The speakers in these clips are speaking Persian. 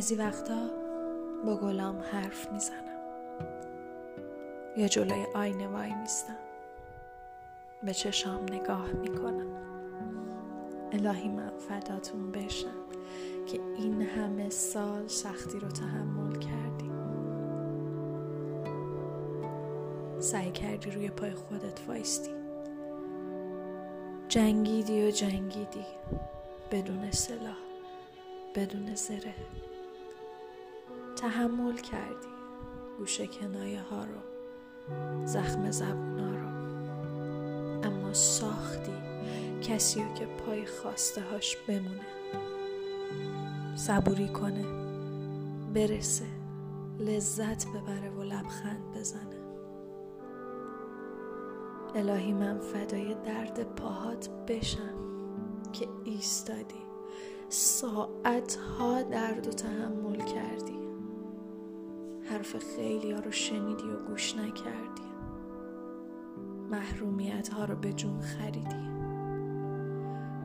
بعضی وقتا با گلام حرف می‌زنم. یا جلوی آینه وای میستم. به چشام نگاه می‌کنم. الهی من فداتون بشم که این همه سال سختی رو تحمل کردی سعی کردی روی پای خودت وایستی. جنگیدی و جنگیدی. بدون سلاح بدون زره. تحمل کردی. گوشه کنایه ها رو زخم زبونا رو. اما ساختی کسی رو که پای خواسته هاش بمونه. صبوری کنه برسه لذت ببره و لبخند بزنه. الهی من فدای درد پاهات بشم که ایستادی. ساعت ها درد و تحمل کردی. حرف خیلی ها رو شنیدی و گوش نکردی. محرومیت ها رو به جون خریدی.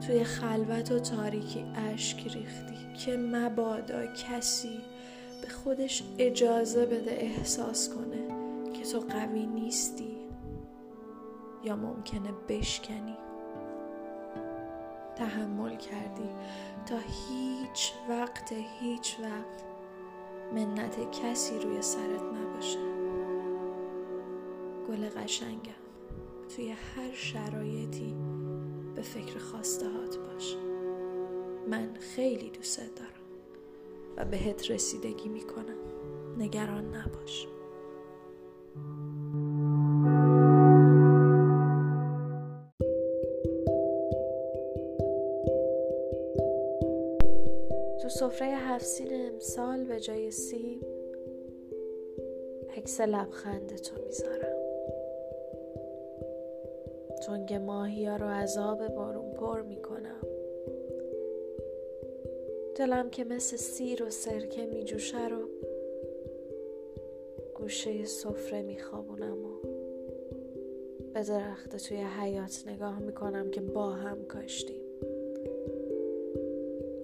توی خلوت و تاریکی اشک ریختی که مبادا کسی به خودش اجازه بده احساس کنه که تو قوی نیستی یا ممکنه بشکنی. تحمل کردی. تا هیچ وقت هیچ وقت منت کسی روی سرت نباشه. گل قشنگم توی هر شرایطی به فکر خواسته هات باش من خیلی دوست دارم و بهت رسیدگی می‌کنم. نگران نباش. تو سفره هفسین امسال به جای سیب عکس لبخند تو می‌ذارم. تنگ ماهی ها رو عذاب بارون پر می‌کنم. دلم که مثل سیر و سرکه میجوشه رو گوشه سفره میخوابونم و به درخت توی حیات نگاه می‌کنم که با هم کاشتیم.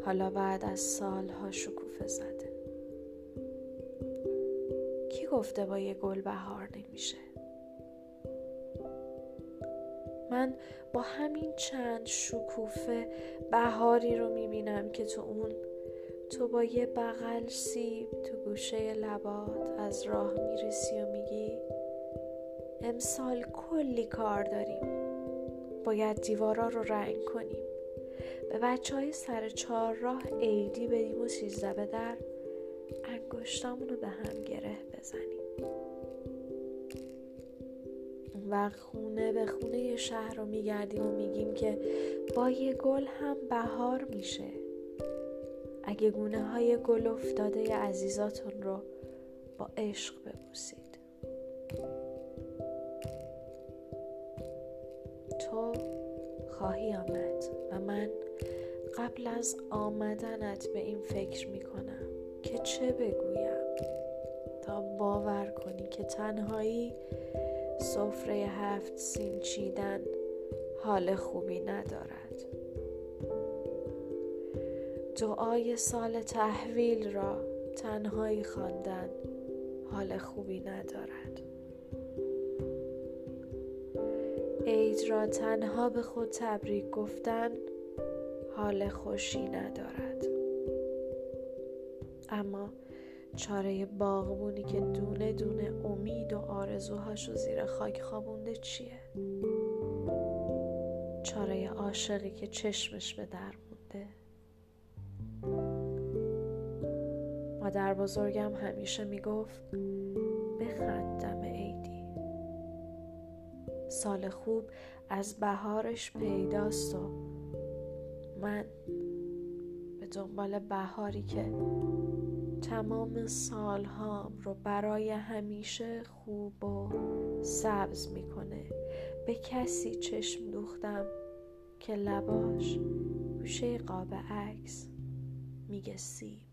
حالا بعد از سالها شکوفه زده. کی گفته با یه گل بهار نمیشه؟ من با همین چند شکوفه بهاری رو می‌بینم که تو اون تو با یه بغل سیب تو گوشه لبات از راه می‌رسی و میگی امسال کلی کار داریم. باید دیوارا رو رنگ کنیم. به بچه های سر چهار راه عیدی بدیم و سیزده به در انگشتامون رو به هم گره بزنیم. وقت خونه به خونه شهر رو میگردیم و میگیم که با یه گل هم بهار میشه. اگه گونه های گل افتاده عزیزاتون رو با عشق ببوسید. خواهی آمد و من قبل از آمدنت به این فکر می کنم که چه بگویم؟ تا باور کنی که تنهایی سفره هفت سین چیدن حال خوبی ندارد. دعای سال تحویل را تنهایی خواندن حال خوبی ندارد. عید را تنها به خود تبریک گفتن حال خوشی ندارد. اما چاره باغبونی که دونه دونه امید و آرزوهاشو زیر خاک خوابونده چیه؟ چاره عاشقی که چشمش به در مونده. مادر بزرگم همیشه می‌گفت بخندم. سال خوب از بهارش پیداست و من به دنبال بهاری که تمام سالهام رو برای همیشه خوب و سبز می‌کنه. به کسی چشم دوختم که لباش گوشه قاب عکس میگه سیب